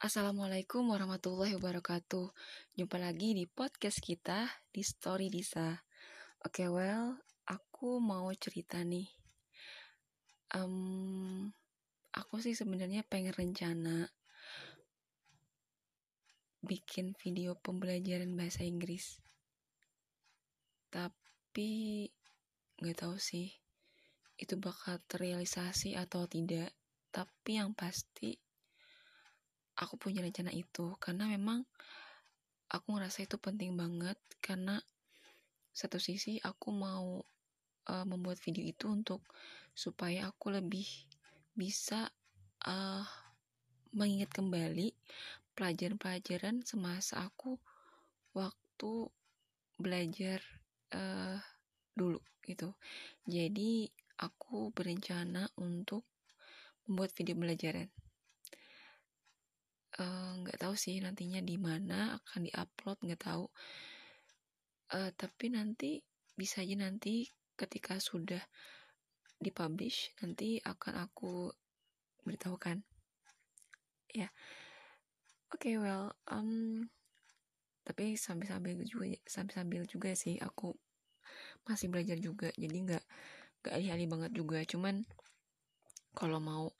Assalamualaikum warahmatullahi wabarakatuh. Jumpa lagi di podcast kita di Story Disa. Oke, okay, well, aku mau cerita nih. Um, aku sih sebenarnya pengen rencana bikin video pembelajaran bahasa Inggris. Tapi nggak tahu sih itu bakal terrealisasi atau tidak. Tapi yang pasti aku punya rencana itu karena memang aku ngerasa itu penting banget karena satu sisi aku mau uh, membuat video itu untuk supaya aku lebih bisa uh, mengingat kembali pelajaran-pelajaran semasa aku waktu belajar uh, dulu gitu. Jadi aku berencana untuk membuat video pembelajaran. Eh, nggak uh, tahu sih nantinya di mana akan diupload nggak tahu. Uh, tapi nanti bisa aja nanti ketika sudah dipublish nanti akan aku beritahukan. Ya. Oke okay, well um, tapi sambil sambil juga sambil sambil juga sih aku masih belajar juga jadi nggak nggak alih-alih banget juga. Cuman kalau mau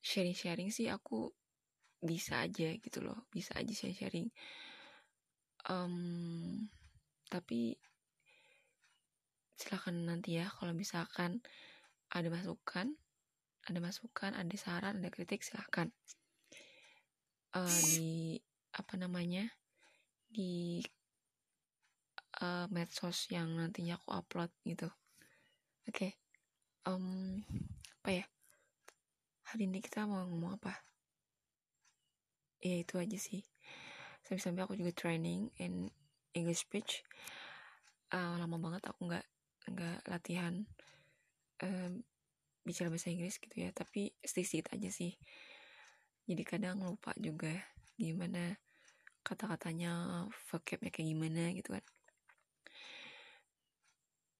sharing-sharing sih aku bisa aja gitu loh bisa aja saya sharing um, tapi silakan nanti ya kalau misalkan ada masukan ada masukan ada saran ada kritik silahkan uh, di apa namanya di uh, medsos yang nantinya aku upload gitu. Oke okay. um, apa ya? Hari ini kita mau ngomong apa ya itu aja sih. Sambil-sambil aku juga training in English speech. Uh, lama banget aku nggak nggak latihan um, bicara bahasa Inggris gitu ya. Tapi sedikit aja sih. Jadi kadang lupa juga gimana kata-katanya vocabnya kayak gimana gitu kan.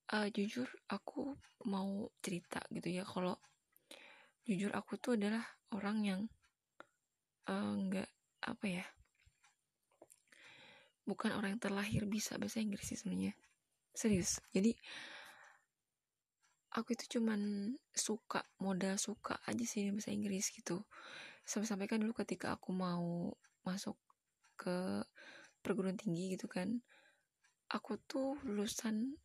Uh, jujur aku mau cerita gitu ya. Kalau jujur aku tuh adalah orang yang nggak uh, apa ya bukan orang yang terlahir bisa bahasa Inggris sih sebenarnya. Serius jadi aku itu cuman suka modal suka aja sih bahasa Inggris gitu. Sampai-sampai kan dulu ketika aku mau masuk ke perguruan tinggi gitu kan aku tuh lulusan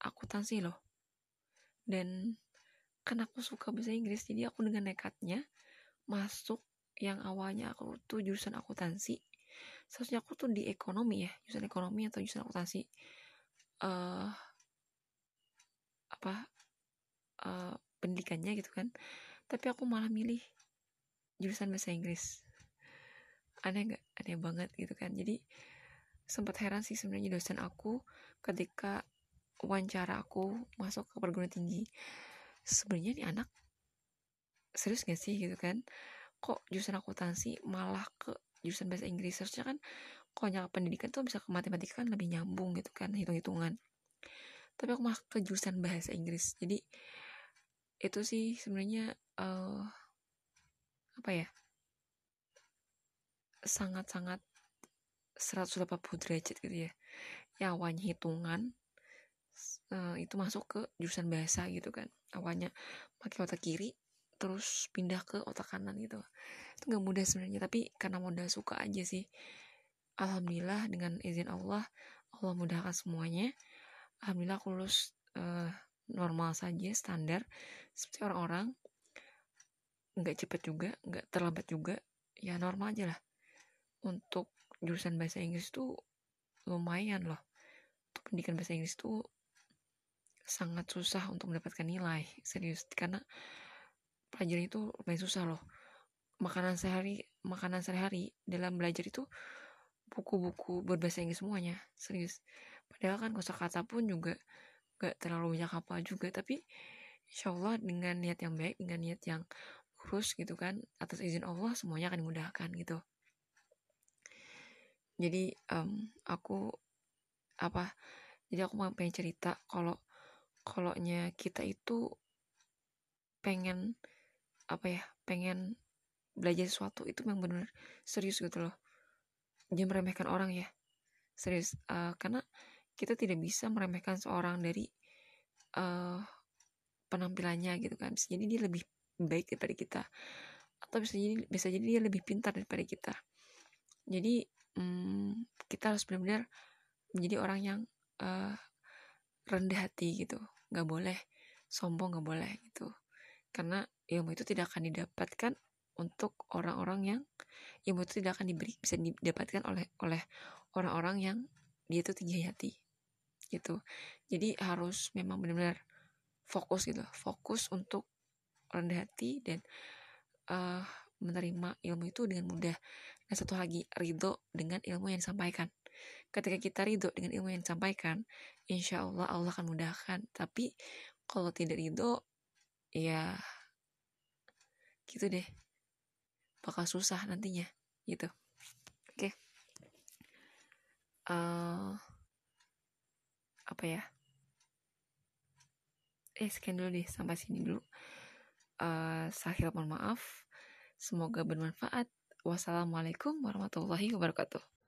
akuntansi loh. Dan kan aku suka bahasa Inggris jadi aku dengan nekatnya masuk yang awalnya aku tuh jurusan akuntansi seharusnya aku tuh di ekonomi ya jurusan ekonomi atau jurusan akuntansi. Uh, apa uh, pendidikannya gitu kan. Tapi aku malah milih jurusan bahasa Inggris. Aneh nggak? Aneh banget gitu kan. Jadi sempat heran sih sebenarnya dosen aku ketika wawancara aku masuk ke perguruan tinggi sebenarnya nih anak serius gak sih? gitu kan kok jurusan akuntansi malah ke jurusan bahasa Inggris? Harusnya kan nyala pendidikan tuh bisa ke matematika kan lebih nyambung gitu kan hitung-hitungan. Tapi aku malah ke jurusan bahasa Inggris. Jadi itu sih sebenarnya uh, apa ya? Sangat-sangat 180 derajat gitu ya. Yang awalnya hitungan uh, itu masuk ke jurusan bahasa gitu kan. Awalnya pakai otak kiri terus pindah ke otak kanan gitu. Itu nggak mudah sebenarnya tapi karena modal suka aja sih. Alhamdulillah dengan izin Allah Allah mudahkan semuanya. Alhamdulillah aku lulus uh, normal saja standar. Seperti orang-orang nggak cepet juga nggak terlambat juga ya normal aja lah. Untuk jurusan bahasa Inggris tuh lumayan loh. Untuk pendidikan bahasa Inggris tuh sangat susah untuk mendapatkan nilai serius. Karena pelajaran itu lumayan susah loh. Makanan sehari makanan sehari dalam belajar itu buku-buku berbahasa Inggris semuanya serius. Padahal kan kosakata pun juga gak terlalu banyak apa juga tapi insya Allah dengan niat yang baik dengan niat yang lurus gitu kan atas izin Allah semuanya akan dimudahkan gitu. Jadi um, aku apa jadi aku mau pengen cerita kalau kalau kita itu pengen apa ya pengen belajar sesuatu itu memang benar serius gitu loh. Jangan meremehkan orang ya serius. Uh, karena kita tidak bisa meremehkan seorang dari uh, penampilannya gitu kan. Bisa jadi dia lebih baik daripada kita atau bisa jadi bisa jadi dia lebih pintar daripada kita. Jadi hmm, kita harus benar-benar menjadi orang yang uh, rendah hati gitu. Nggak boleh sombong nggak boleh gitu karena ilmu itu tidak akan didapatkan untuk orang-orang yang ilmu itu tidak akan diberi bisa didapatkan oleh oleh orang-orang yang dia itu tinggi hati gitu. Jadi harus memang benar-benar fokus gitu fokus untuk rendah hati dan uh, menerima ilmu itu dengan mudah. Dan satu lagi ridho dengan ilmu yang disampaikan. Ketika kita ridho dengan ilmu yang disampaikan insya Allah Allah akan mudahkan. Tapi kalau tidak ridho ya gitu deh. Bakal susah nantinya gitu. Oke. Okay. uh, eh, apa ya? Eh sekian dulu deh sampai sini dulu. Uh, saya mohon maaf. Semoga bermanfaat. Wassalamualaikum warahmatullahi wabarakatuh